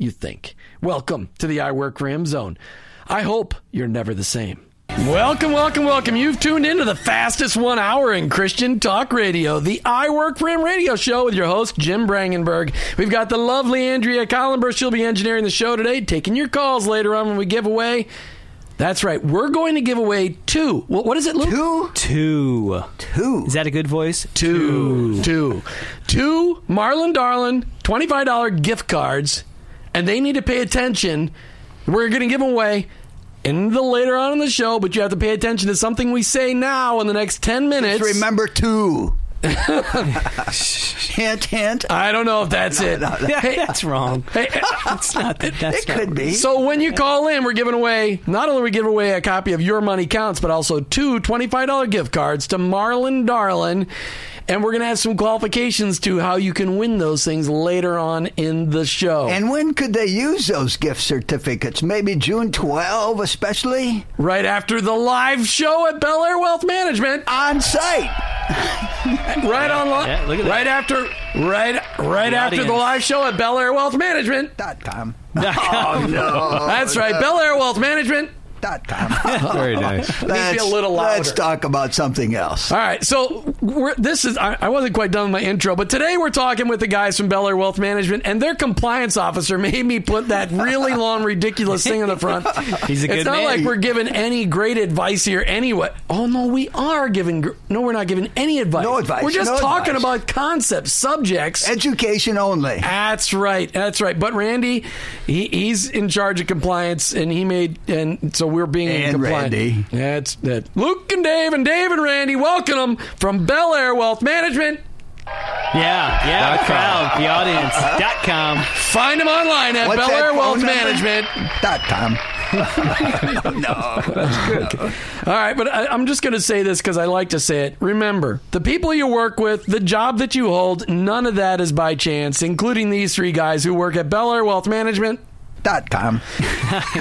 you think. Welcome to the I Work for Him zone. I hope you're never the same. Welcome, welcome, welcome. You've tuned into the fastest one hour in Christian talk radio, the I Work for Him radio show with your host, Jim Brangenberg. We've got the lovely Andrea Collenberg. She'll be engineering the show today, taking your calls later on when we give away. That's right. We're going to give away two. What, what is it, Luke? Two? Two. Two. Is that a good voice? Two. Two. Two Marlin Darlin $25 gift cards, and they need to pay attention. We're going to give them away in the later on in the show, but you have to pay attention to something we say now in the next 10 minutes. Just remember two. hint, hint. I don't know if that's it. Hey, That's wrong. hey, That's not. That, that's It could be. So when you call in, we're giving away not only we give away a copy of Your Money Counts, but also two $25 gift cards to Marlin Darlin. And we're going to have some qualifications to how you can win those things later on in the show. And when could they use those gift certificates? Maybe June 12, especially right after the live show at Belleair Wealth Management, on site. right on, li- Yeah, look at that. right after, right, right The after the live show at Belleair Wealth Management. Dot com. Oh no. That's right, Belleair Wealth Management. Dot com. Very nice. Let's, a little let's talk about something else. All right, so we're, this is I, I wasn't quite done with my intro, but today we're talking with the guys from Belleair Wealth Management, and their compliance officer made me put that really long, ridiculous thing on the front. He's a It's not man. like we're giving any great advice here, anyway. Oh no, we are giving. No, we're not giving any advice. No advice, We're just no talking advice. about concepts, subjects. Education only. That's right. That's right. But Randy, he, he's in charge of compliance, and he made, and so we're being And compliant. Randy. That's that. Luke and Dave and Dave and Randy, welcome them from Belleair Wealth Management. Yeah, yeah. The crowd, the audience. Uh-huh. Dot com. Find them online at What's Belleair Wealth? Management. Dot com. No, that's good. All right, but I, I'm just going to say this because I like to say it. Remember, the people you work with, the job that you hold, none of that is by chance, including these three guys who work at Belleair Wealth Management. Com.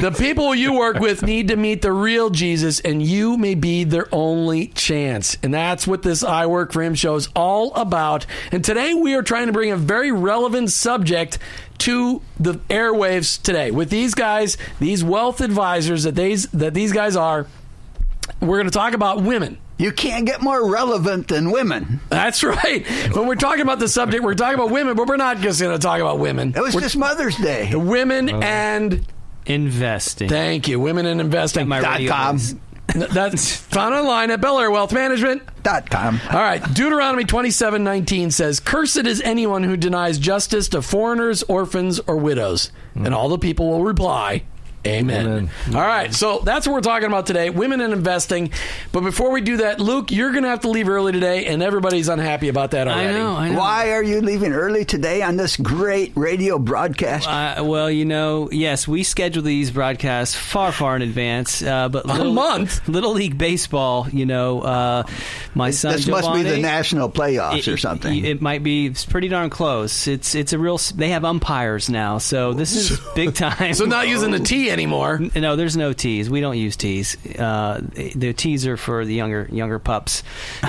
The people you work with need to meet the real Jesus, and you may be their only chance. And that's what this I Work for Him show is all about. And today we are trying to bring a very relevant subject to the airwaves today. With these guys, these wealth advisors that these that these guys are, we're going to talk about women You can't get more relevant than women. That's right. When we're talking about the subject, we're talking about women, but we're not just going to talk about women. It was We're- just Mother's Day. women and Investing. thank you, women and investing. My Dot com. is- That's found online at Belleair Wealth Management. Dot com. All right, Deuteronomy twenty-seven nineteen says, "Cursed is anyone who denies justice to foreigners, orphans, or widows." Hmm. And all the people will reply, Amen. Amen. All right, so that's what we're talking about today women and investing. But before we do that, Luke, you're going to have to leave early today, and everybody's unhappy about that I already. know. I know. Why are you leaving early today on this great radio broadcast? Uh, well, you know, yes, we schedule these broadcasts far, far in advance. Uh, but A little, month? Little League baseball, you know, uh, my son. this must be the national playoffs it- or something. It, it might be. It's pretty darn close. It's it's a real. They have umpires now, so this is big time. So not using the T anymore. No, there's no tees. We don't use tees. Uh, the tees are for the younger younger pups.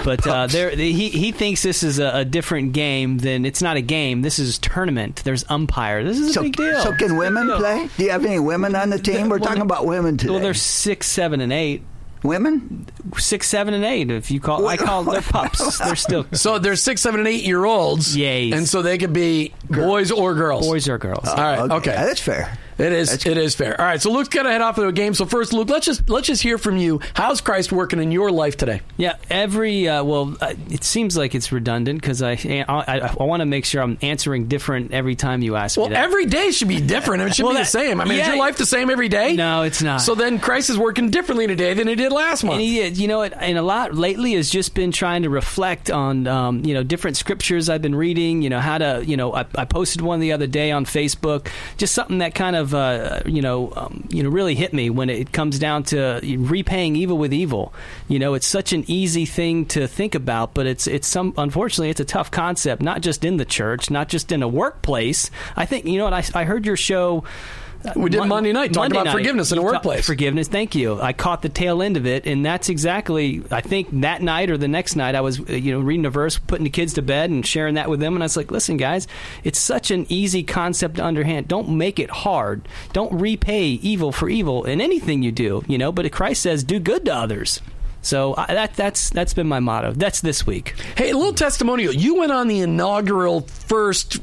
But uh, there, he he thinks this is a, a different game than it's not a game. This is tournament. There's umpire. This is a so, big deal. so can women play? Do you have any women on the team? We're Well, talking about women today. Well, there's six, seven, and eight. women. Six, seven, and eight. If you call, I call they're pups. They're still So there's six, seven, and eight year olds. yay And so they could be boys or girls. boys or girls. All right. Okay. Yeah, that's fair. It is. That's It is fair. All right. So Luke's to head off to a game. So first, Luke, let's just let's just hear from you. How's Christ working in your life today? Yeah, every uh, well, uh, it seems like it's redundant because I I, I want to make sure I'm answering different every time you ask Well, me that. every day should be different. It should Well, be the same. I mean, is your life the same every day? No, it's not. So then Christ is working differently today than he did last month. And he, you know, what, and a lot lately has just been trying to reflect on, um, you know, different scriptures I've been reading. You know, how to, you know, I, I posted one the other day on Facebook, just something that kind of, uh, you know, um, you know, really hit me when it comes down to repaying evil with evil. You know, it's such an easy thing to think about, but it's it's some unfortunately it's a tough concept, not just in the church, not just in a workplace. I think you know what I, I heard your show. We did Mon- Monday night, talking about night. forgiveness in ta- workplace. Forgiveness, thank you. I caught the tail end of it, and that's exactly. I think that night or the next night, I was uh, you know reading a verse, putting the kids to bed, and sharing that with them. And I was like, "Listen, guys, it's such an easy concept to understand. Don't make it hard. Don't repay evil for evil in anything you do. You know, but Christ says, do good to others." So I, that that's that's been my motto. That's this week. Hey, a little testimonial. You went on the inaugural first,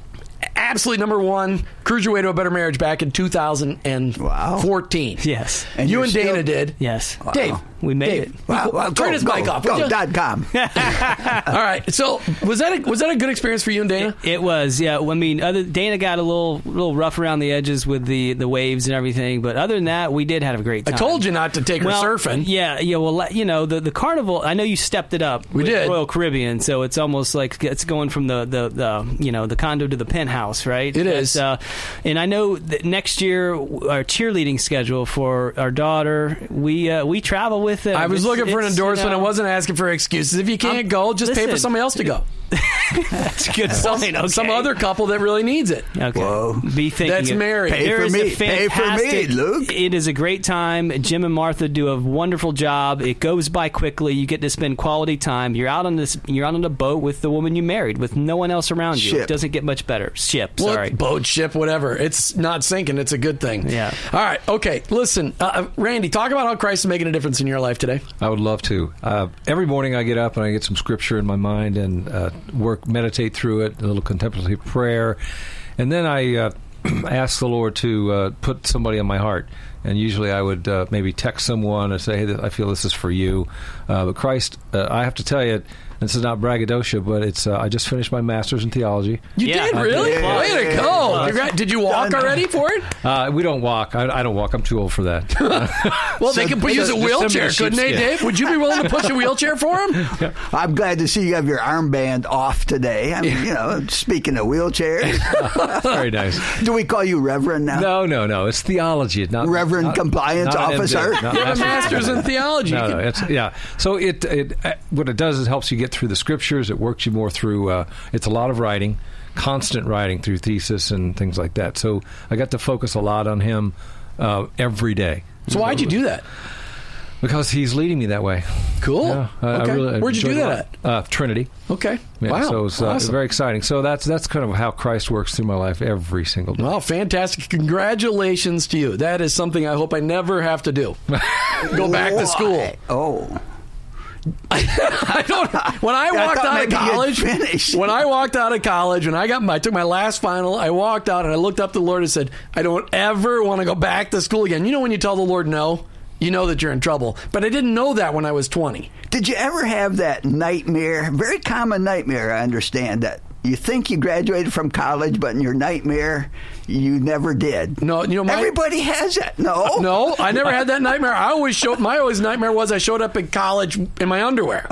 absolutely number one, Cruise Your Way to a Better Marriage back in 2014. Yes. And you you're and still- Dana did. Yes. Dave, We made Dave, it. Wow, wow, turn go, his go, mic off. Go, would dot com. All right. So was that a, was that a good experience for you and Dana? It was, yeah. I mean, other Dana got a little little rough around the edges with the, the waves and everything, but other than that, we did have a great time. I told you not to take her well, surfing. Yeah, yeah. Well, you know, the the carnival. I know you stepped it up. We with did. Royal Caribbean, so it's almost like it's going from the the, the you know the condo to the penthouse, right? It It is. is. Uh, and I know that next year our cheerleading schedule for our daughter, we uh, we travel with it. I was looking for an It's, you endorsement. know, I wasn't asking for excuses. If you can't I'm- go, just pay for somebody else to go. That's a good Some, point. Okay. some other couple that really needs it. Okay. Whoa. Be thinking. That's of- Mary. Pay There for me. a Pay for me, fantastic- Luke. It is a great time. Jim and Martha do a wonderful job. It goes by quickly. You get to spend quality time. You're out on this. You're out on a boat with the woman you married, with no one else around you. Ship. It doesn't get much better. Ship. Well, Sorry. boat, ship, whatever. It's not sinking. It's a good thing. Yeah. All right. Okay. Listen, uh, Randy, talk about how Christ is making a difference in your life today. I would love to. Uh, every morning I get up and I get some scripture in my mind and uh, work, meditate through it, a little contemplative prayer, and then I uh, ask the Lord to uh, put somebody on my heart. And usually I would uh, maybe text someone and say, "Hey, I feel this is for you." Uh, but Christ, uh, I have to tell you, this is not braggadocio, but it's. Uh, I just finished my master's in theology. You Yeah, did I really? did. Way to go! Congra- did you walk Done. already for it? Uh, we don't walk. I, I don't walk. I'm too old for that. Well, they could put, use a just send me wheelchair, couldn't they, sheepskin. Dave? Would you be willing to push a wheelchair for him? I'm glad to see you have your armband off today. I mean, you know, speaking of wheelchairs, Very nice. do we call you Reverend now? No, no, no. It's theology. It's Not Reverend not- Compliance not an Officer? Not You have a master's master's in theology. No, no, it's yeah. So it, it uh, what it does is helps you get through the scriptures. It works you more through. Uh, it's a lot of writing, constant writing through thesis and things like that. So I got to focus a lot on him uh, every day So why'd you do that? because he's leading me that way. Cool. Yeah, I- I okay. really Where'd you do that at? Uh, Trinity. Okay. Yeah, wow. So it's uh, awesome. very exciting. So that's that's kind of how Christ works through my life every single day. Well, fantastic. Congratulations to you. That is something I hope I never have to do. Go back to school. Oh. I don't. When I I walked thought out of college, when I walked out of college, when I got my, I took my last final, I walked out and I looked up to the Lord and said, "I don't ever want to go back to school again." You know when you tell the Lord no, you know that you're in trouble. But I didn't know that when I was 20. Did you ever have that nightmare? Very common nightmare, I understand that. You think you graduated from college, but in your nightmare, you never did. No, you know my Everybody has that. No. Uh, no, I never had that nightmare. I always showed my always nightmare was I showed up in college in my underwear.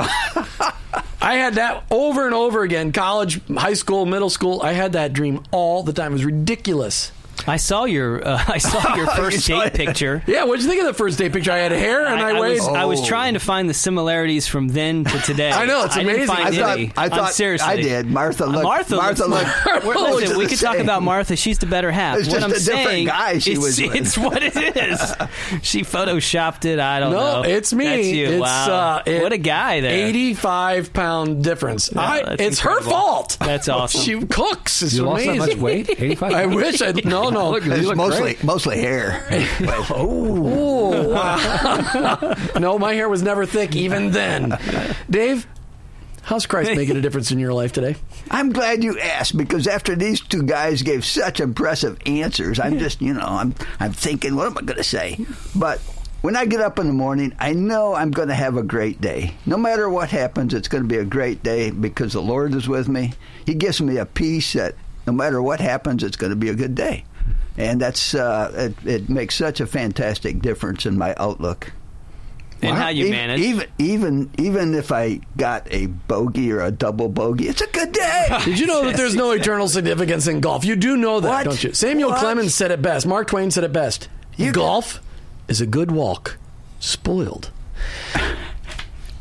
I had that over and over again. College, high school, middle school. I had that dream all the time. It was ridiculous. I saw your uh, I saw your You first saw date it. picture. Yeah, what'd you think of the first date picture? I had hair and I, I, weighed. was, I was Oh. trying to find the similarities from then to today. I know, it's I didn't amazing. find I thought, any. I I'm seriously. I did. Martha looked. Martha, Martha looked. We're- close listen, we the could talk about Martha. She's the better half. It's what just I'm a different saying, guy she it's, was with. it's what it is. she photoshopped it. I don't no, know. it's me. That's you. It's, wow. uh, it- what a guy there. 85 pound difference. I, that's it's her fault. That's awesome. She cooks. It's You lost that much weight? 85? I wish I. No, no. Look, It's mostly great. mostly hair. Oh, wow. no, my hair was never thick even then. Dave, how's Christ making a difference in your life today? I'm glad you asked because after these two guys gave such impressive answers, I'm just you know I'm I'm thinking what am I going to say? But when I get up in the morning, I know I'm going to have a great day. No matter what happens, it's going to be a great day because the Lord is with me. He gives me a peace that no matter what happens, it's going to be a good day. And that's uh, it, it makes such a fantastic difference in my outlook. and how you even, manage. Even even even if I got a bogey or a double bogey, it's a good day. Did you know that there's no eternal significance in golf? You do know that, What? don't you? Samuel What? Clemens said it best. Mark Twain said it best. You- golf is a good walk, spoiled.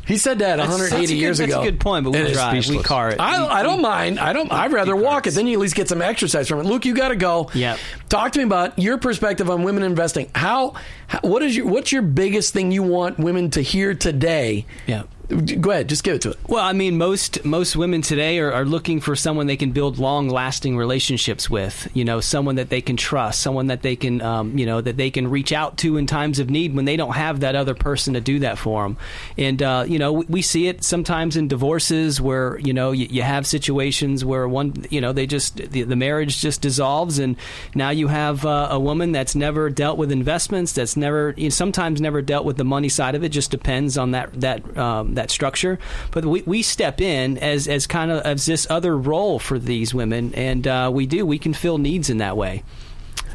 He said that That's- 180 that's good- years ago. that's a good point, but we drive, we car it. I, We- I don't we- mind. I don't. I'd rather walk it. Then you at least get some exercise from it. Luke, you got to go. Yep. Talk to me about your perspective on women investing. How, how? What is your? What's your biggest thing you want women to hear today? Yeah. Go ahead. Just give it to it. Well, I mean, most most women today are, are looking for someone they can build long lasting relationships with. You know, someone that they can trust, someone that they can, um, you know, that they can reach out to in times of need when they don't have that other person to do that for them. And uh, you know, we, we see it sometimes in divorces where you know you, you have situations where one, you know, they just the, the marriage just dissolves, and now you have uh, a woman that's never dealt with investments, that's never, you know, sometimes never dealt with the money side of it. Just depends on that that um, that structure. But we, we step in as as kind of as this other role for these women, and uh, we do we can fill needs in that way.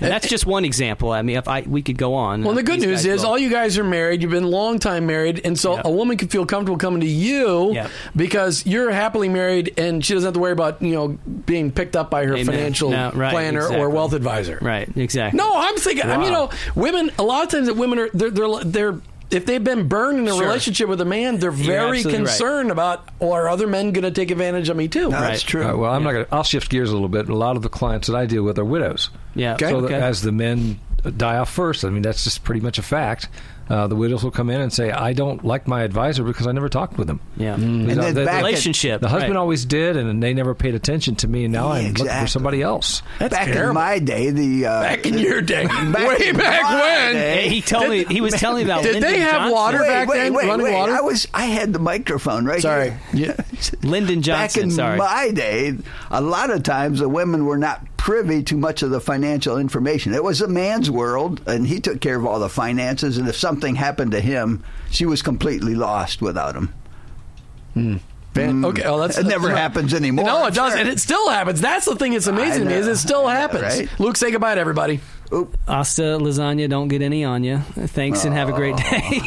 And that's just one example. I mean, if I we could go on. Well, the good news is will. all you guys are married. You've been long time married, and so Yeah. a woman can feel comfortable coming to you Yeah. because you're happily married, and she doesn't have to worry about you know being picked up by her Amen. financial No, right, planner or wealth advisor. right exactly. No, I'm thinking. I mean, you know, women. A lot of times, that women are they're they're. they're if they've been burned in a Sure. relationship with a man, they're very absolutely right. concerned about, well, are other men going to take advantage of me too? No, Right. That's true. All right, well, I'm not going to. I'll shift gears a little bit. A lot of the clients that I deal with are widows. Yeah. Okay. So that as the men die off first, I mean that's just pretty much a fact. Uh, the widows will come in and say, "I don't like my advisor because I never talked with him." Yeah. Because And then the- back in- Relationship. the husband right. always did, and they never paid attention to me. And now I'm looking for somebody else. That's back terrible. in my day, the uh, back in your day, way back when. day. He told me he was telling me about. Did Lyndon they have Johnson. water wait, back wait, then? Wait, Running wait. water? I was I had the microphone right Sorry. here. Lyndon Back Johnson. in sorry. my day, a lot of times the women were not privy to much of the financial information. It was a man's world, and he took care of all the finances. And if something happened to him, she was completely lost without him. Hmm. Mm. Fan- Okay, oh, that's It never that's- happens anymore. No, it does, Sure. and it still happens. That's the thing that's amazing to me is it still I know, happens. right? Luke, say goodbye to everybody. Oop. Asta lasagna, don't get any on you. Thanks and have a great oh. day.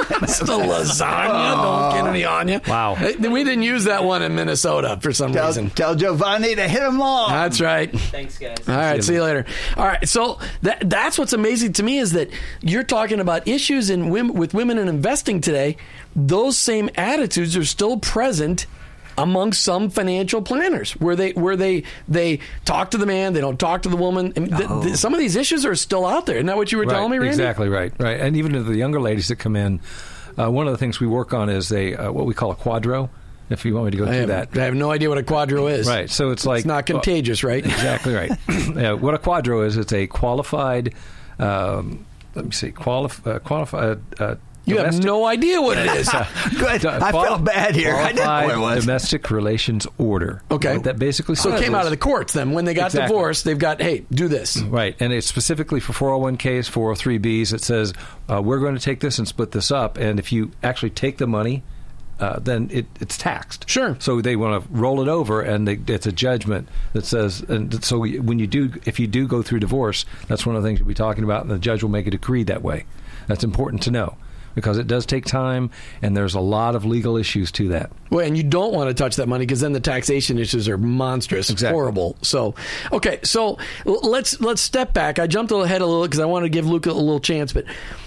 It's the lasagna. Don't get any on you. Wow. We didn't use that one in Minnesota for some Tell, reason. tell Giovanni to hit him long. That's right. Thanks, guys. All right, see you later. All right, so that that's what's amazing to me is that you're talking about issues in women, with women in investing today. Those same attitudes are still present among some financial planners, where they where they they talk to the man, they don't talk to the woman. Th- th- some of these issues are still out there. Isn't that what you were telling me, Randy? Exactly right, right. And even to the younger ladies that come in, uh, one of the things we work on is a uh, what we call a QDRO. If you want me to go I through that, I have no idea what a QDRO is. right? So it's like It's not well, contagious, right? exactly right. yeah, what a QDRO is, it's a qualified. Um, let me see, qualif- uh, qualified. You have no idea what it is. Good. I felt bad here. I didn't know what it was. Domestic relations order. Okay. That basically so it came out of the courts then. When they got Exactly. divorced, they've got, hey, do this. Right, and it's specifically for 401ks, 403bs. It says uh, we're going to take this and split this up, and if you actually take the money, uh, then it, it's taxed. Sure. So they want to roll it over, and they, it's a judgment that says. And so when you do, if you do go through divorce, that's one of the things you'll be talking about, and the judge will make a decree that way. That's important to know because it does take time, and there's a lot of legal issues to that. Well, and you don't want to touch that money because then the taxation issues are monstrous, Exactly. horrible. So, okay, so let's let's step back. I jumped ahead a little because I wanted to give Luke a little chance, but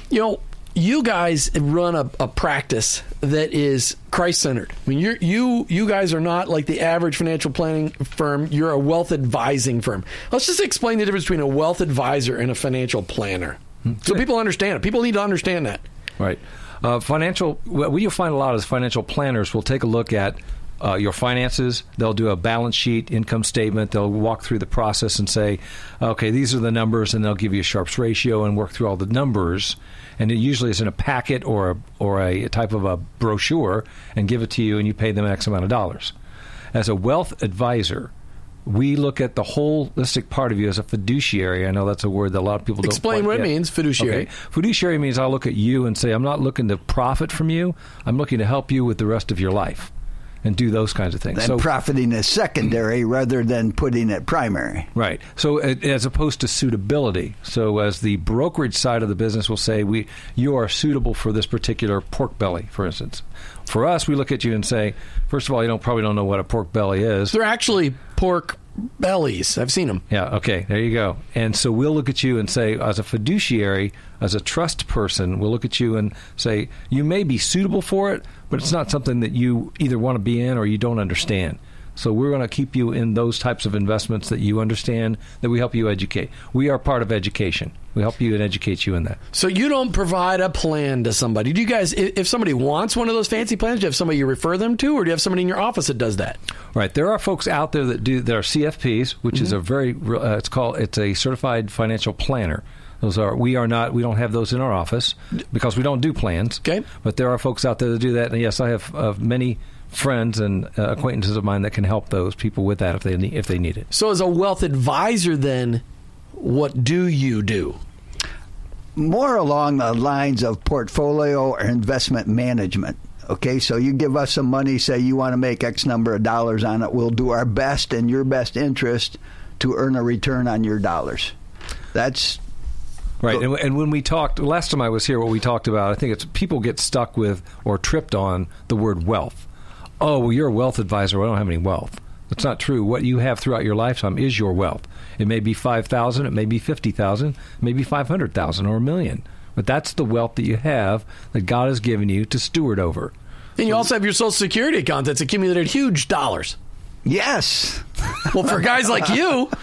you know, you guys run a, a practice that is Christ centered. I mean, you you you guys are not like the average financial planning firm. You're a wealth advising firm. Let's just explain the difference between a wealth advisor and a financial planner, hmm. so people understand it. People need to understand that. Right. Uh, financial, what you'll find a lot is financial planners will take a look at uh, your finances. They'll do a balance sheet, income statement. They'll walk through the process and say, okay, these are the numbers, and they'll give you a Sharpe's ratio and work through all the numbers. And it usually is in a packet or a, or a type of a brochure and give it to you, and you pay them X amount of dollars. As a wealth advisor, we look at the holistic part of you as a fiduciary. I know that's a word that a lot of people don't Explain quite what it means, fiduciary. Okay. Fiduciary means I'll look at you and say, I'm not looking to profit from you. I'm looking to help you with the rest of your life and do those kinds of things. And so, profiting is secondary rather than putting it primary. right. So, as opposed to suitability. So, as the brokerage side of the business will say, we you are suitable for this particular pork belly, for instance. For us, we look at you and say, first of all, you don't probably don't know what a pork belly is. They're actually pork bellies. I've seen them. Yeah, okay, there you go. And so we'll look at you and say, as a fiduciary, as a trust person, we'll look at you and say, you may be suitable for it, but it's not something that you either want to be in or you don't understand. So we're going to keep you in those types of investments that you understand, that we help you educate. We are part of education. We help you and educate you in that. So you don't provide a plan to somebody. Do you guys, if somebody wants one of those fancy plans, do you have somebody you refer them to, or do you have somebody in your office that does that? Right. There are folks out there that do that are CFPs, which is a very uh, it's called it's a certified financial planner. Those are we are not we don't have those in our office because we don't do plans. Okay. But there are folks out there that do that, and yes, I have uh, many friends and uh, acquaintances of mine that can help those people with that if they need, if they need it. So as a wealth advisor, then what do you do? more along the lines of portfolio or investment management. Okay, so you give us some money, say you want to make X number of dollars on it, we'll do our best in your best interest to earn a return on your dollars. That's Right, and, and when we talked last time I was here, what we talked about, I think it's people get stuck with or tripped on the word wealth. Oh, well, you're a wealth advisor. Well, I don't have any wealth. That's not true. What you have throughout your lifetime is your wealth. It may be five thousand, it may be fifty thousand, maybe five hundred thousand or a million. But that's the wealth that you have that God has given you to steward over. And you also have your Social Security account that's accumulated huge dollars. Yes. Well, for guys like you,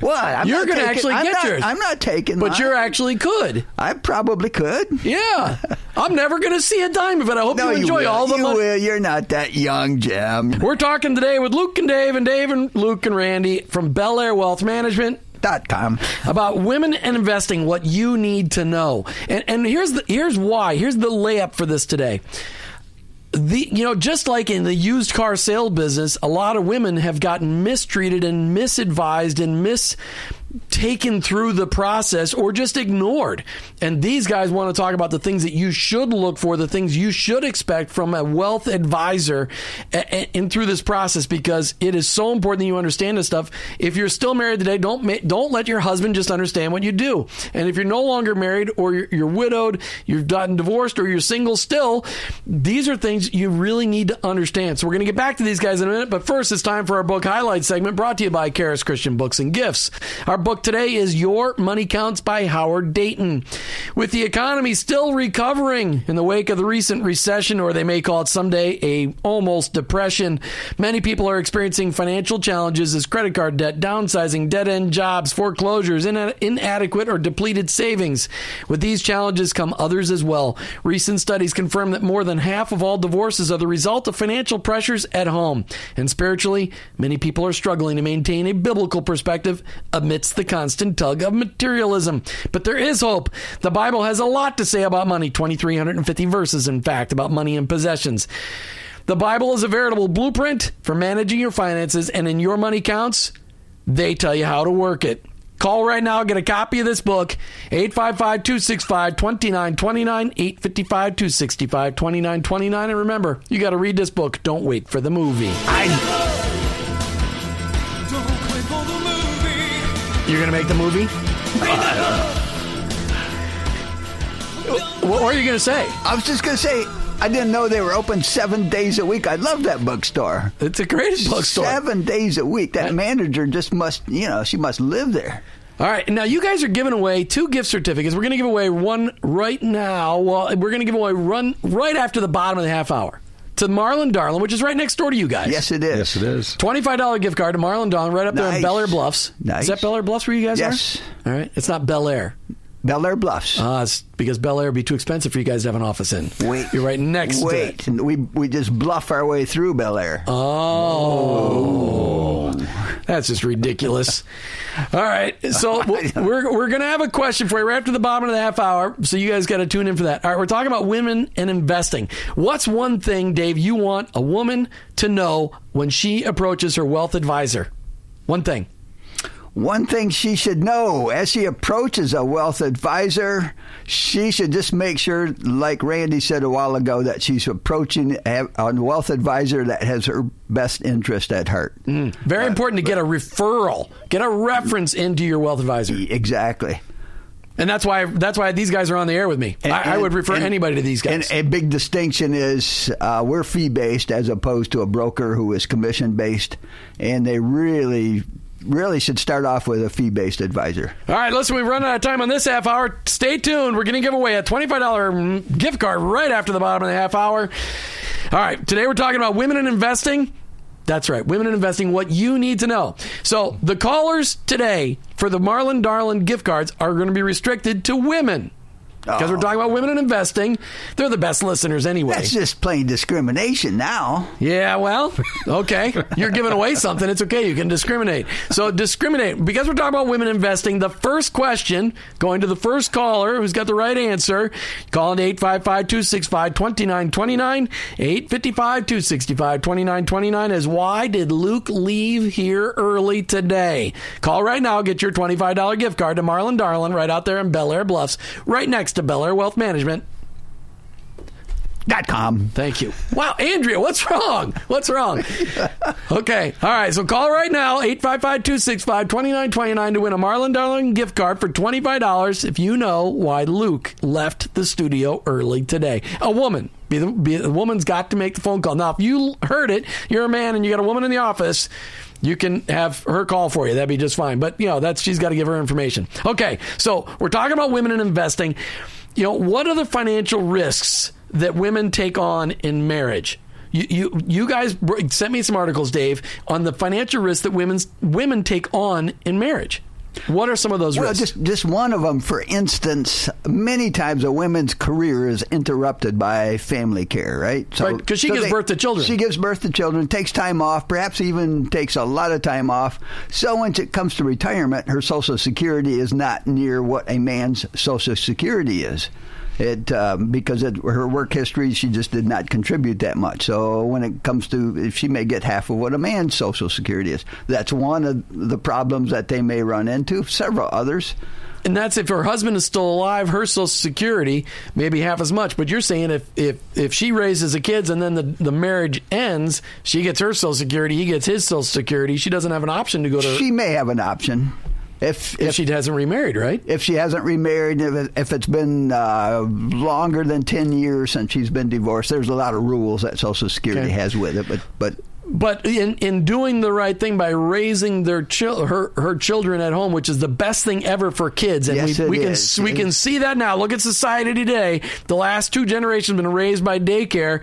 What? I'm You're gonna actually I'm get not- yours. I'm not taking, but mine. you're actually could. I probably could. Yeah, I'm never going to see a dime of it. I hope No, you enjoy will. all the you money. will. You're not that young, Jim. We're talking today with Luke and Dave, and Dave and Luke and Randy from Belleair Wealth Management. Dot com. about women and investing, what you need to know. And, and here's the here's why. Here's the layup for this today. The you know just like in the used car sale business, a lot of women have gotten mistreated and misadvised and mis taken through the process or just ignored. And these guys want to talk about the things that you should look for, the things you should expect from a wealth advisor a- a- in through this process because it is so important that you understand this stuff. If you're still married today, don't don't let your husband just understand what you do. And if you're no longer married or you're, you're widowed, you've gotten divorced or you're single still, these are things you really need to understand. So we're going to get back to these guys in a minute, but first it's time for our book highlight segment brought to you by Karis Christian Books and Gifts. Our book today is Your Money Counts by Howard Dayton. With the economy still recovering in the wake of the recent recession, or they may call it someday a almost depression, many people are experiencing financial challenges as credit card debt, downsizing, dead end jobs, foreclosures, ina- inadequate or depleted savings. With these challenges come others as well. Recent studies confirm that more than half of all divorces are the result of financial pressures at home. And spiritually, many people are struggling to maintain a biblical perspective amidst the constant tug of materialism. But there is hope. The Bible has a lot to say about money 2,350 verses, in fact, about money and possessions. The Bible is a veritable blueprint for managing your finances, and in your money counts, they tell you how to work it. Call right now, get a copy of this book, 855 265 2929, 855 265 2929. And remember, you got to read this book. Don't wait for the movie. You're going to make the movie? what were you going to say? I was just going to say, I didn't know they were open seven days a week. I love that bookstore. It's a great bookstore. Seven days a week. That manager just must, you know, she must live there. All right, now you guys are giving away two gift certificates. We're going to give away one right now. Well, we're going to give away one right after the bottom of the half hour to Marlin Darlin, which is right next door to you guys. Yes, it is. Yes, it is. Twenty-five dollar gift card to Marlin Darlin, right up there in Nice. Belleair Bluffs. Nice. Is that Belleair Bluffs where you guys Yes. are? Yes. All right, it's not Belleair. Belleair Bluffs. Ah, it's because Belleair would be too expensive for you guys to have an office in. wait. you're right next to Wait. it. We, we just bluff our way through Belleair. Oh, that's just ridiculous. All right, so we're we're gonna have a question for you right after the bottom of the half hour. So you guys got to tune in for that. All right, we're talking about women and investing. What's one thing, Dave, you want a woman to know when she approaches her wealth advisor? One thing. One thing she should know as she approaches a wealth advisor, she should just make sure, like Randy said a while ago, that she's approaching a wealth advisor that has her best interest at heart. Very important to get a referral, get a reference into your wealth advisor, Exactly. and that's why that's why these guys are on the air with me. And- I, I would refer and- anybody to these guys. And a big distinction is uh, we're fee based as opposed to a broker who is commission based, and they really, really should start off with a fee based advisor. All right, listen, we've run out of time on this half hour. Stay tuned. We're going to give away a $25 mm, gift card right after the bottom of the half hour. All right, today we're talking about women in investing. That's right, women in investing, what you need to know. So the callers today for the Marlin Darlin gift cards are going to be restricted to women. Because we're oh. talking about women in investing. They're the best listeners anyway. That's just plain discrimination now. Yeah, well, okay. You're giving away something. It's okay. You can discriminate. So discriminate. Because we're talking about women investing, the first question, going to the first caller who's got the right answer, call it 855-265-2929, 855-265-2929 is why did Luke leave here early today? Call right now. Get your $25 gift card to Marlin Darlin right out there in Belleair Bluffs, right next to Belleair Wealth Management. Dot com. Thank you. Wow, Andrea, what's wrong? What's wrong? Okay. All right. So call right now, 855-265-2929 to win a Marlin Darlin gift card for $25 if you know why Luke left the studio early today. A woman. Be the, be, the woman's got to make the phone call. Now, if you heard it, you're a man and you got a woman in the office, you can have her call for you. That'd be just fine. But, you know, that's she's got to give her information. Okay. So we're talking about women in investing. You know, what are the financial risks that women take on in marriage? You, you, you guys sent me some articles, Dave, on the financial risks that women's women take on in marriage. What are some of those Well, risks? just just one of them. For instance, many times a woman's career is interrupted by family care, right? Right, 'cause she gives birth to children. She gives birth to children, takes time off, perhaps even takes a lot of time off. So when it comes to retirement, her Social Security is not near what a man's Social Security is. It um, because it, her work history, she just did not contribute that much. So when it comes to, she may get half of what a man's Social Security is. That's one of the problems that they may run into. Several others. and that's if her husband is still alive, her Social Security maybe half as much. But you're saying if if if she raises the kids and then the the marriage ends, she gets her Social Security, he gets his Social Security. She doesn't have an option to go to She may have an option if if she hasn't remarried, right? if she hasn't remarried, if, it, if it's been uh, longer than ten years since she's been divorced, there's a lot of rules that Social Security Okay. has with it. But but But in in doing the right thing by raising their chil- her her children at home, which is the best thing ever for kids, and Yes, we, we can we can see that now. Look at society today. The last two generations have been raised by daycare.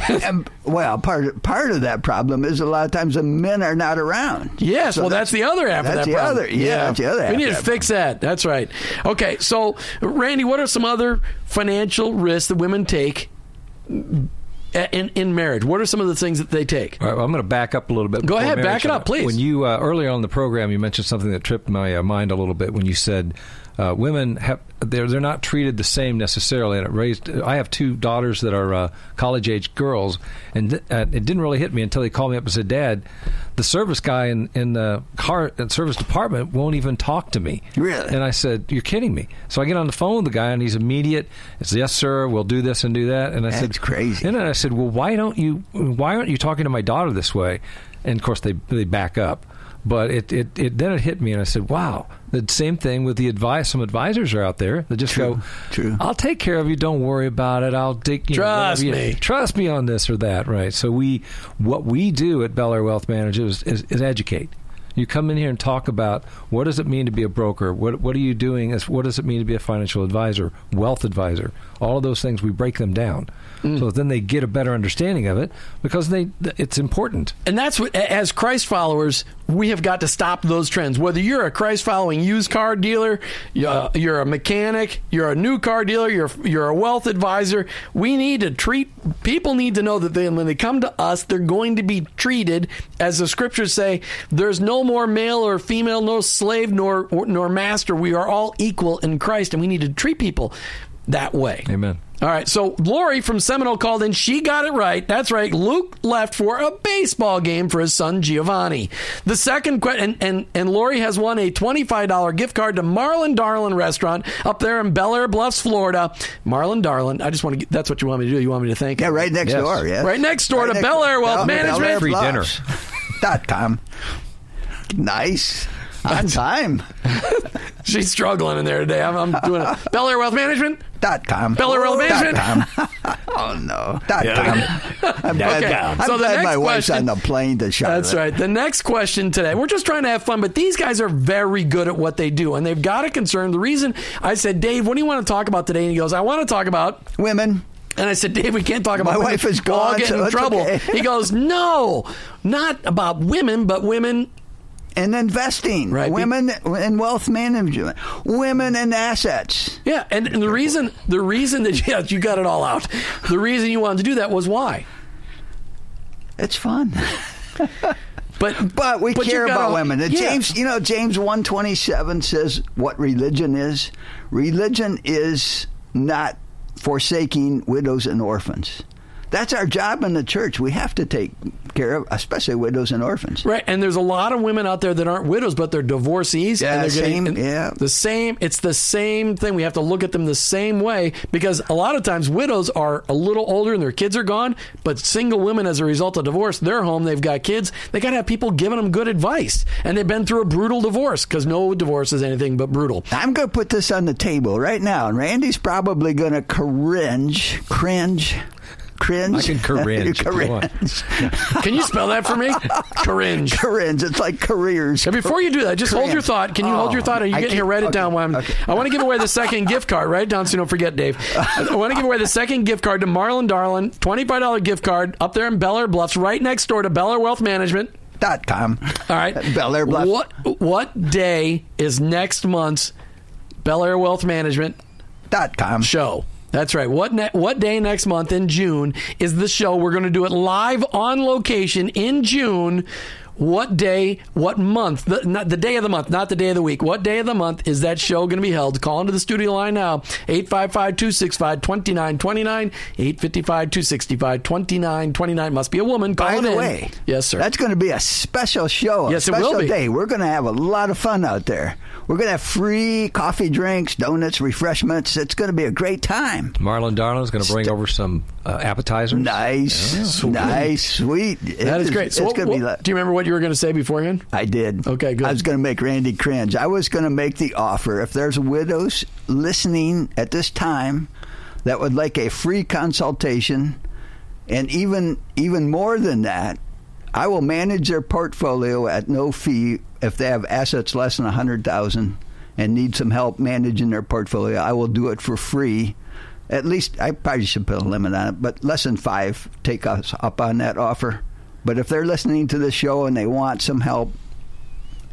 and, well, part part of that problem is a lot of times the men are not around. Yes, So well, that's, the other half of that's that the problem. other- yeah, that's the other half We need to that fix that. That's right. Okay, so Randy, what are some other financial risks that women take in in marriage? What are some of the things that they take? All right, well, I'm going to back up a little bit. Go before ahead, back it up, please. When you uh, earlier on in the program, you mentioned something that tripped my uh, mind a little bit when you said uh, women have they're they're not treated the same necessarily. And it raised. I have two daughters that are uh, college age girls, and th- uh, it didn't really hit me until they called me up and said, "Dad, the service guy in in the car in service department won't even talk to me." Really? And I said, "You're kidding me." So I get on the phone with the guy, and he's immediate. It's yes, sir. We'll do this and do that. And I said, That's crazy. And then I said, "Well, why don't you? Why aren't you talking to my daughter this way?" And of course, they they back up. But it, it, it then it hit me, and I said, "Wow." The same thing with the advice. Some advisors are out there that just True, go, true. I'll take care of you. Don't worry about it. I'll take you know, Trust you- me." Trust me on this or that. Right. So we, what we do at Belleair Wealth Managers is, is, is educate. You come in here and talk about what does it mean to be a broker? What what are you doing? As what does it mean to be a financial advisor, wealth advisor? All of those things we break them down, Mm. so then they get a better understanding of it because they it's important. And that's what, as Christ followers, we have got to stop those trends. Whether you're a Christ following used car dealer, you're uh, you're a mechanic, you're a new car dealer, you're you're a wealth advisor, we need to treat people need to know that they, when they come to us, they're going to be treated as the scriptures say. There's no more male or female, no slave nor nor master. We are all equal in Christ, and we need to treat people that way. Amen. All right, so Lori from Seminole called in. She got it right. That's right. Luke left for a baseball game for his son Giovanni. The second question, and, and, and Lori has won a $25 gift card to Marlin Darlin Restaurant up there in Belleair Bluffs, Florida. Marlin Darlin, I just want to get, that's what you want me to do. You want me to thank Yeah, right next Yes. door. Yeah, Right next door to Belleair Wealth Management. Free dinner. Dot com. Nice. On time. She's struggling in there today. I'm, I'm doing it. Belleair Wealth Management. Dot com. Belleair Wealth Dot com. oh no. Dot com. I'm glad, Okay, I'm so glad my wife's question- on the plane to Charlotte. That's right. The next question today, we're just trying to have fun, but these guys are very good at what they do, and they've got a concern. The reason I said, Dave, what do you want to talk about today? And he goes, I want to talk about. Women. And I said, Dave, we can't talk about My women. wife is gone, get so in trouble. okay. He goes, No, not about women, but women. And investing. Right. Women in wealth management. Women in assets. Yeah, and, and the reason, the reason that yeah, you got it all out. The reason you wanted to do that was why. It's fun. But But we but care about all- women. Yeah. James, you know, James 127 says what religion is. Religion is not forsaking widows and orphans. That's our job in the church. We have to take care of, especially widows and orphans. Right, and there's a lot of women out there that aren't widows, but they're divorcees. Yeah, and they're same, getting, yeah. the same. It's the same thing. We have to look at them the same way because a lot of times widows are a little older and their kids are gone, but single women, as a result of divorce, they're home. They've got kids. They got to have people giving them good advice, and they've been through a brutal divorce because no divorce is anything but brutal. I'm going to put this on the table right now, and Randy's probably going to cringe, cringe, cringe. I can cringe cringe. Can you spell that for me? Cringe. cringe. It's like careers. And before you do that, just hold your thought. Can you hold your Oh, thought? Are you getting here? Write it okay, down. While I'm, okay. I want to give away the second gift card. Write it down so you don't forget, Dave. I want to give away the second gift card to Marlin Darlin. Twenty-five dollar gift card up there in Belleair Bluffs, right next door to Belleair Wealth Management. Dot com. All right, Belleair Bluffs. What what day is next month's Belleair Wealth Management Dot com. show. That's right. What ne- what day next month in June is the show? We're going to do it live on location in June. What day, what month, the, not the day of the month, not the day of the week. What day of the month is that show going to be held? Call into the studio line now, 855-265-2929, 855-265-2929. Must be a woman. Call By the in. way, Yes, sir. That's going to be a special show. Yes, a it will special be. day. We're going to have a lot of fun out there. We're going to have free coffee, drinks, donuts, refreshments. It's going to be a great time. Marlin Darlin is going to bring over some uh, appetizers. Nice, nice, sweet. that is great. So it's what- going to be. what- like- do you remember what you were going to say beforehand? I did. Okay, good. I was going to make Randy cringe. I was going to make the offer if there's widows listening at this time that would like a free consultation, and even even more than that, I will manage their portfolio at no fee if they have assets less than a hundred thousand and need some help managing their portfolio. I will do it for free. At least I probably should put a limit on it, but less than five take us up on that offer. But if they're listening to the show and they want some help,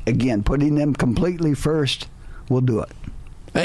again, putting them completely first, we'll do it.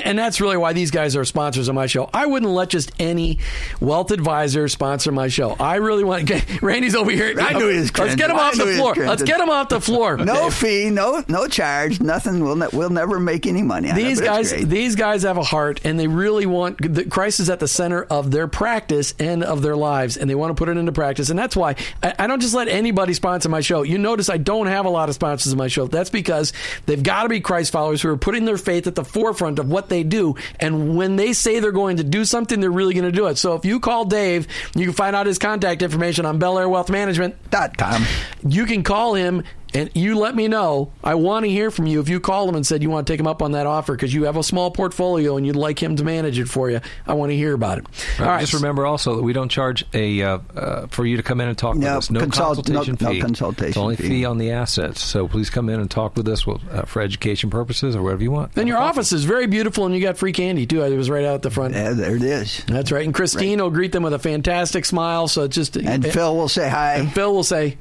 And that's really why these guys are sponsors of my show. I wouldn't let just any wealth advisor sponsor my show. I really want. get, Randy's over here. I knew he was Let's get him off the knew he was floor. Let's get him off the floor. No Dave. fee, no no charge, nothing. We'll ne- we'll never make any money. On These it, guys, these guys have a heart, and they really want the, Christ is at the center of their practice and of their lives, and they want to put it into practice. And that's why I, I don't just let anybody sponsor my show. You notice I don't have a lot of sponsors in my show. That's because they've got to be Christ followers who are putting their faith at the forefront of what they do. And when they say they're going to do something, they're really going to do it. So if you call Dave, you can find out his contact information on Belleair Wealth Management dot com. you can call him and you let me know. I want to hear from you. If you call him and said you want to take him up on that offer because you have a small portfolio and you'd like him to manage it for you, I want to hear about it. All right. Just remember also that we don't charge a uh, uh, for you to come in and talk No, with us. No consult- no- consultation no fee. consultation It's only fee. fee on the assets. So please come in and talk with us we'll, uh, for education purposes or whatever you want. Then your office is very beautiful and you got free candy too. It was right out the front. Yeah, there it is. That's right. And Christine will greet them with a fantastic smile. So it's just And it- Phil will say hi. And Phil will say,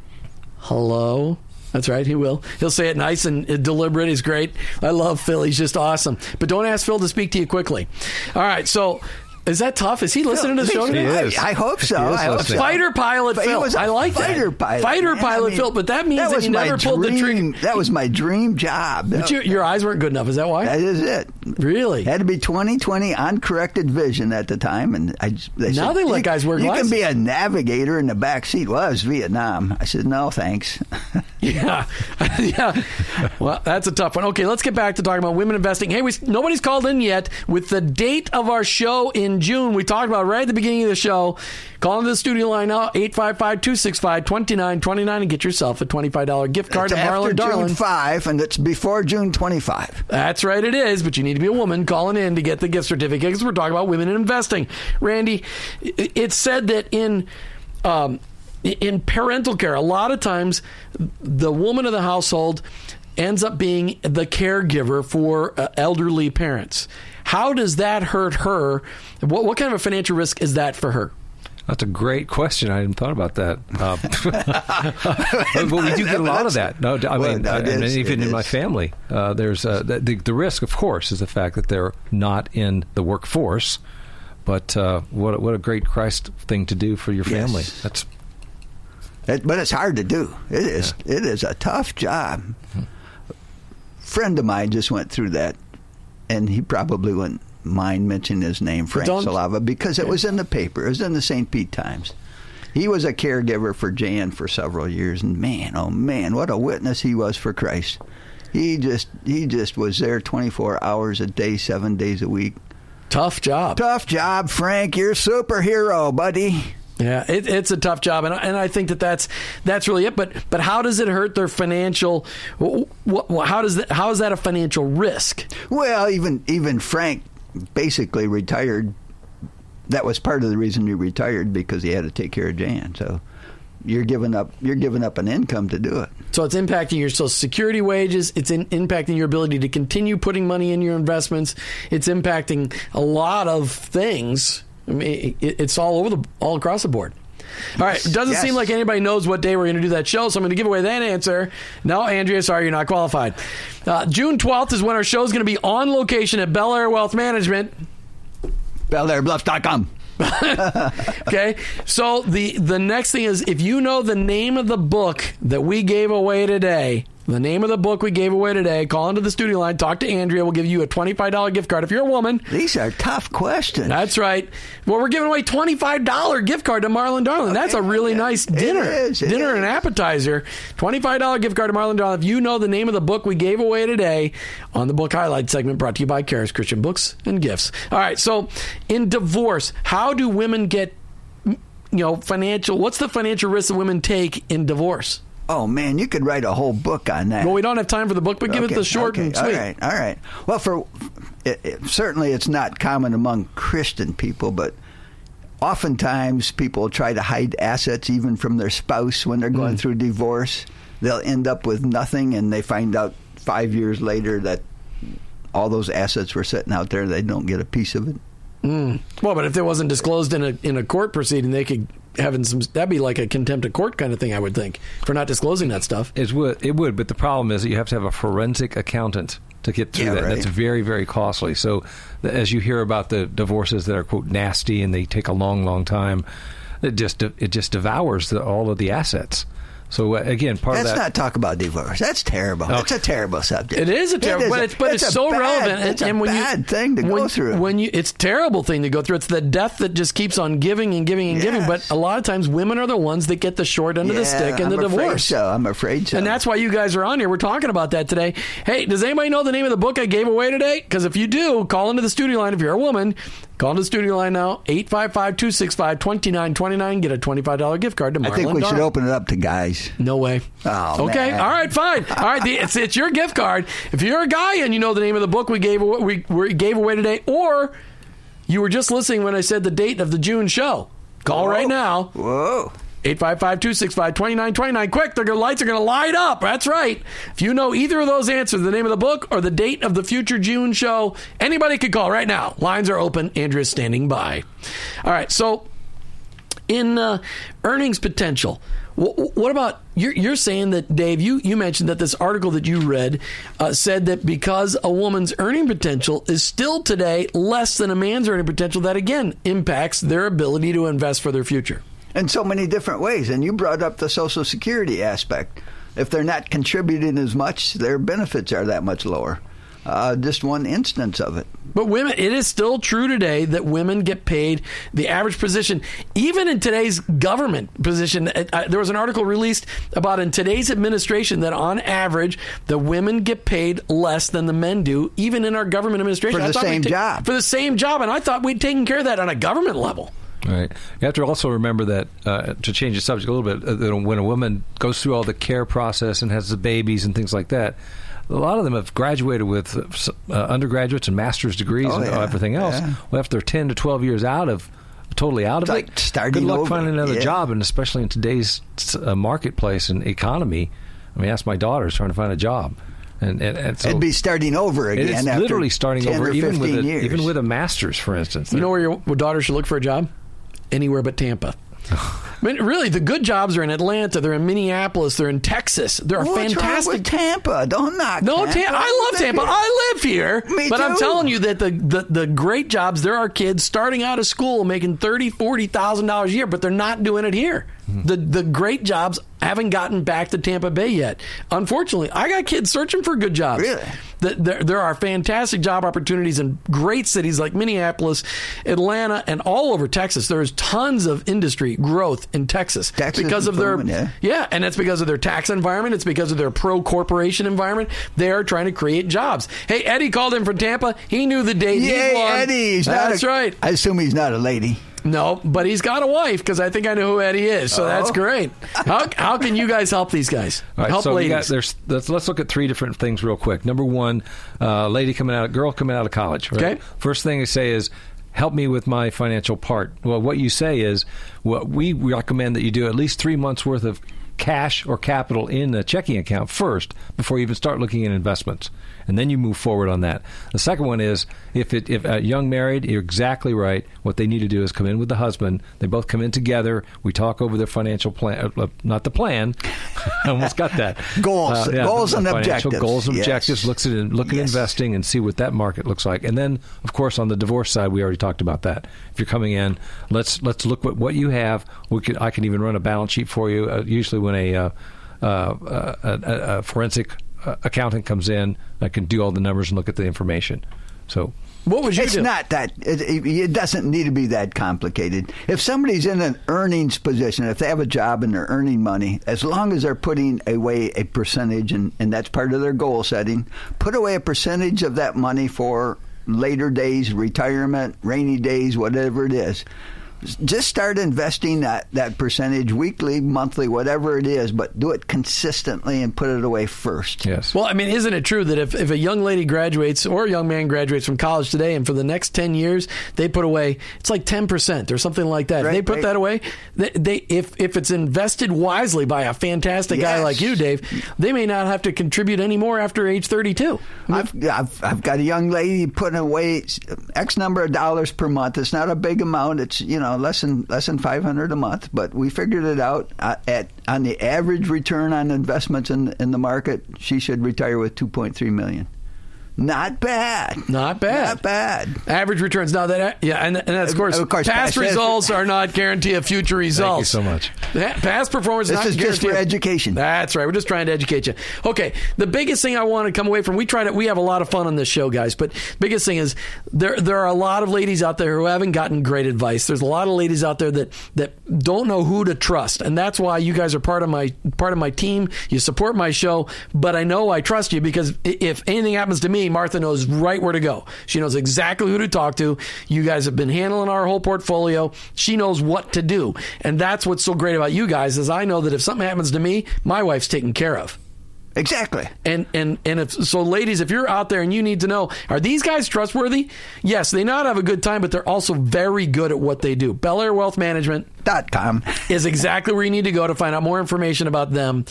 hello. That's right. He will. He'll say it nice and uh, deliberate. He's great. I love Phil. He's just awesome. But don't ask Phil to speak to you quickly. All right. So is that tough? Is he listening to the show He today? is. I, I hope so. He is I hope listening. so. Fighter pilot But Phil. was a I like fighter that. pilot. Fighter man. pilot I mean, Phil. But that means that, was you my never pulled the trigger. That was my dream job. But your, your eyes weren't good enough. Is that why? that is it. Really? Had to be 20/20 uncorrected vision at the time, and I. They Now said, they let "You- guys wear You glasses." can be a navigator in the back seat. Well, it was Vietnam. I said, no, thanks. Yeah, yeah. Well, that's a tough one. Okay, let's get back to talking about women investing. Hey, we, nobody's called in yet with the date of our show in June. We talked about right at the beginning of the show. Call into the studio line now, 855-265-2929 and get yourself a $25 gift card It's to Marlin June Darlin. 5, and it's before June 25. That's right, it is. But you need to be a woman calling in to get the gift certificate because we're talking about women in investing. Randy, it's said that in um, in parental care, a lot of times the woman of the household ends up being the caregiver for uh, elderly parents. How does that hurt her? What, what kind of a financial risk is that for her? That's a great question. I hadn't thought about that. Uh, but we do get a lot of that. No, I Well, mean, no, and is, even in my family, uh, there's uh, the, the, risk, of course, is the fact that they're not in the workforce. But uh, what what a great Christ thing to do for your family. Yes. That's It, but it's hard to do. It is. It is a tough job. Friend of mine just went through that, and he probably wouldn't mind mentioning his name, Frank Salava, because it was in the paper. It was in the St. Pete Times. He was a caregiver for Jan for several years, and man, oh man, what a witness he was for Christ. He just he just was there 24 hours a day, seven days a week. Tough job. Tough job, Frank. You're a superhero, buddy. Yeah, it, it's a tough job, and, I- and I think that that's that's really it. But but how does it hurt their financial? wh- wh- How does that, how is that a financial risk? Well, even even Frank basically retired. That was part of the reason he retired because he had to take care of Jan. So you're giving up you're giving up an income to do it. So it's impacting your social security wages. It's in, impacting your ability to continue putting money in your investments. It's impacting a lot of things. I mean, it, it's all over the all across the board. All right, it doesn't Yes. seem like anybody knows what day we're going to do that show, so I'm going to give away that answer. No, Andrea, sorry, you're not qualified. Uh, June 12th is when our show is going to be on location at Belleair Wealth Management. BelAirBluff.com. Okay, so the the next thing is if you know the name of the book that we gave away today, the name of the book we gave away today, call into the studio line, talk to Andrea. We'll give you a twenty five dollar gift card if you're a woman. These are tough questions. That's right. Well, we're giving away twenty five dollar gift card to Marlin Darlin. That's a really yeah. nice dinner, is, it dinner is. and appetizer. Twenty five dollar gift card to Marlin Darlin. If you know the name of the book we gave away today on the book highlight segment, brought to you by Karis Christian Books and Gifts. All right. So, in divorce, how do women get, you know, financial? What's the financial risk that women take in divorce? Oh man, you could write a whole book on that. Well, we don't have time for the book, but give it the short okay, and sweet. All right, all right. Well, for it, it, certainly it's not common among Christian people, but oftentimes people try to hide assets even from their spouse when they're Mm. going through divorce. They'll end up with nothing, and they find out five years later that all those assets were sitting out there. They don't get a piece of it. Well, but if it wasn't disclosed in a in a court proceeding, they could having some. That'd be like a contempt of court kind of thing. I would think for not disclosing that stuff. It would, it would, but the problem is that you have to have a forensic accountant to get through Yeah, that. right. That's very, very costly. So, as you hear about the divorces that are quote nasty and they take a long, long time, it just it just devours the, all of the assets. So uh, again, part Let's of that. not talk about divorce. That's terrible. That's a terrible subject. It is a terrible, It is but it's but it's, a so bad- relevant. and- It's a and when bad you, thing to when, go through. When you, it's a terrible thing to go through. It's the death that just keeps on giving and giving and giving. But a lot of times, women are the ones that get the short end of the stick in the I'm afraid divorce. So I'm afraid so. And that's why you guys are on here. We're talking about that today. Hey, does anybody know the name of the book I gave away today? Because if you do, call into the studio line if you're a woman. Call into the studio line now, 855-265-2929. Get a $25 gift card to Marlin I think we should open it up to guys. No way. Oh, okay. man. All right. Fine. All right. The, it's it's your gift card. If you're a guy and you know the name of the book we gave away, we, we gave away today, or you were just listening when I said the date of the June show, call right now. Whoa. 855-265-2929. Quick, the lights are going to light up. That's right. If you know either of those answers, the name of the book or the date of the future June show, anybody could call right now. Lines are open. Andrea's standing by. All right. So, in uh, earnings potential, what about you're, saying that Dave? You you mentioned that this article that you read uh, said that because a woman's earning potential is still today less than a man's earning potential, that again impacts their ability to invest for their future. in so many different ways. And you brought up the Social Security aspect. If they're not contributing as much, their benefits are that much lower. Uh, just one instance of it. But women, it is still true today that women get paid the average position, even in today's government position. uh, uh, there was an article released about in today's administration that on average, the women get paid less than the men do, even in our government administration. For the thought same ta- job. For the same job. And I thought we'd taken care of that on a government level. Right. You have to also remember that uh, to change the subject a little bit, uh, that when a woman goes through all the care process and has the babies and things like that, a lot of them have graduated with uh, uh, undergraduates and master's degrees Oh, and yeah. everything else. Yeah. Well, after ten to twelve years out of totally out of It's it, starting good luck over. finding another Yeah. job, and especially in today's uh, marketplace and economy. I mean, that's my daughter's trying to find a job, and and, and so It'd be starting over again. it's after literally starting 10 over, or even with a, years. even with a master's, for instance. You know where your daughter should look for a job? Anywhere but Tampa. I mean, really, the good jobs are in Atlanta. They're in Minneapolis. They're in Texas. There are What's fantastic. Tampa? Don't knock. No, Tampa. Tampa. I love Tampa. I live here. Me but I'm telling you that the, the, the great jobs, there are kids starting out of school making thirty, forty thousand dollars a year, but they're not doing it here. The the great jobs haven't gotten back to Tampa Bay yet. Unfortunately, I got kids searching for good jobs. Really? The- There, there are fantastic job opportunities in great cities like Minneapolis, Atlanta, and all over Texas. There's tons of industry growth in Texas, Texas because of their yeah. yeah, and that's because of their tax environment. It's because of their pro corporation environment. They are trying to create jobs. Hey, Eddie called in from Tampa. He knew the date. He Yay. Eddie. He's that's a- right. I assume he's not a lady. No, but he's got a wife because I think I know who Eddie is. So that's Oh. great. How, how can you guys help these guys? All right, help so ladies. got, there's, let's, let's look at three different things real quick. Number one, uh, lady coming out, girl coming out of college. Right? Okay. First thing I say is, help me with my financial part. Well, what you say is, what we recommend that you do at least three months worth of cash or capital in a checking account first before you even start looking at investments, and then you move forward on that. The second one is if it, if a young married, you're exactly right. What they need to do is come in with the husband. They both come in together. We talk over their financial plan, uh, not the plan. I almost got that Goals. Goals the and financial objectives. Goals and Yes. objectives. Looks at look at Yes. investing and see what that market looks like. And then, of course, on the divorce side, we already talked about that. If you're coming in, let's let's look at what you have. We could I can even run a balance sheet for you. Uh, usually, when a uh, uh, a, a, a forensic uh, accountant comes in, I can do all the numbers and look at the information. So what would you It's do? not that. It, it, it doesn't need to be that complicated. If somebody's in an earnings position, if they have a job and they're earning money, as long as they're putting away a percentage, and, and that's part of their goal setting, put away a percentage of that money for later days, retirement, rainy days, whatever it is. Just start investing that, that percentage weekly, monthly, whatever it is, but do it consistently and put it away first. yes, Well, I mean, isn't it true that if, if a young lady graduates or a young man graduates from college today and for the next 10 years, they put away, it's like 10% or something like that. If Right, they put right. that away, they, they if, if it's invested wisely by a fantastic guy like you, Dave, they may not have to contribute anymore after age 32. I've, I've I've got a young lady putting away X number of dollars per month. It's not a big amount. It's you know know, less than less than five hundred a month. But we figured it out uh, at on the average return on investments in in the market. She should retire with two point three million. Not bad. Not bad. Not bad. Average returns. Now that yeah, and, and that's, of course, Of course, past past- results are not guarantee of future results. Thank you so much. Past performance This not is just guarantee for of- education. That's right. We're just trying to educate you. Okay. The biggest thing I want to come away from, we try to, we have a lot of fun on this show, guys. But biggest thing is there there are a lot of ladies out there who haven't gotten great advice. There's a lot of ladies out there that that don't know who to trust, and that's why you guys are part of my part of my team. You support my show, but I know I trust you because if anything happens to me, Martha knows right where to go. She knows exactly who to talk to. You guys have been handling our whole portfolio. She knows what to do, and that's what's so great about you guys is I know that if something happens to me, my wife's taken care of. Exactly. And and and if so, ladies, if you're out there and you need to know, are these guys trustworthy? Yes, they not have a good time, but they're also very good at what they do. Belleair Wealth Management Dot com. is exactly where you need to go to find out more information about them.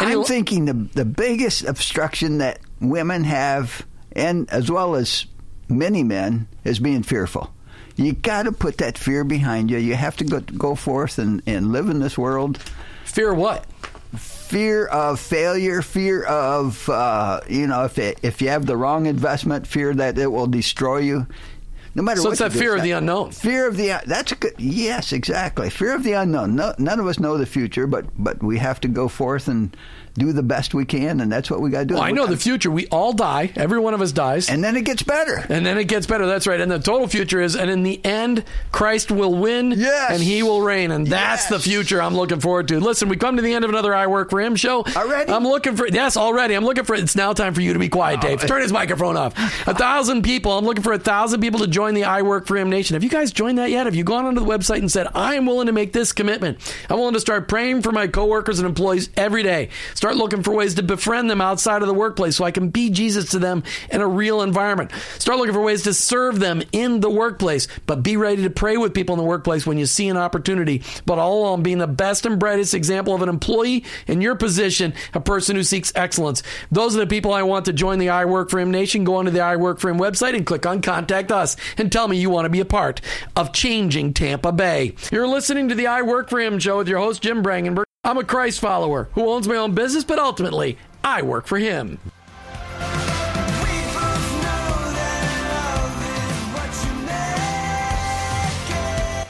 And I'm thinking the the biggest obstruction that women have, and as well as many men, is being fearful. You got to put that fear behind you. You have to go go forth and, and live in this world. fear what? Fear of failure, fear of uh, you know if it, if you have the wrong investment, fear that it will destroy you. No matter So what it's you that fear of the unknown. Fear of the that's a good yes, exactly. Fear of the unknown. No, none of us know the future, but but we have to go forth and do the best we can, and that's what we got to do. Well, I know the future. We all die. Every one of us dies. and then it gets better. And then it gets better. That's right. And the total future is, and in the end, Christ will win. Yes. And he will reign. And that's Yes. the future I'm looking forward to. Listen, we come to the end of another I Work for Him show. Already? I'm looking for, yes, already. I'm looking for, it's now time for you to be quiet, oh, Dave. Turn his microphone off. A thousand people. I'm looking for a thousand people to join the I Work for Him Nation. Have you guys joined that yet? Have you gone onto the website and said, I am willing to make this commitment? I'm willing to start praying for my coworkers and employees every day. Start looking for ways to befriend them outside of the workplace so I can be Jesus to them in a real environment. Start looking for ways to serve them in the workplace, but be ready to pray with people in the workplace when you see an opportunity. But all along, being the best and brightest example of an employee in your position, a person who seeks excellence. Those are the people I want to join the I Work for Him Nation. Go onto the I Work for Him website and click on Contact Us and tell me you want to be a part of changing Tampa Bay. You're listening to the I Work for Him show with your host, Jim Brangenberg. I'm a Christ follower who owns my own business, but ultimately, I work for him.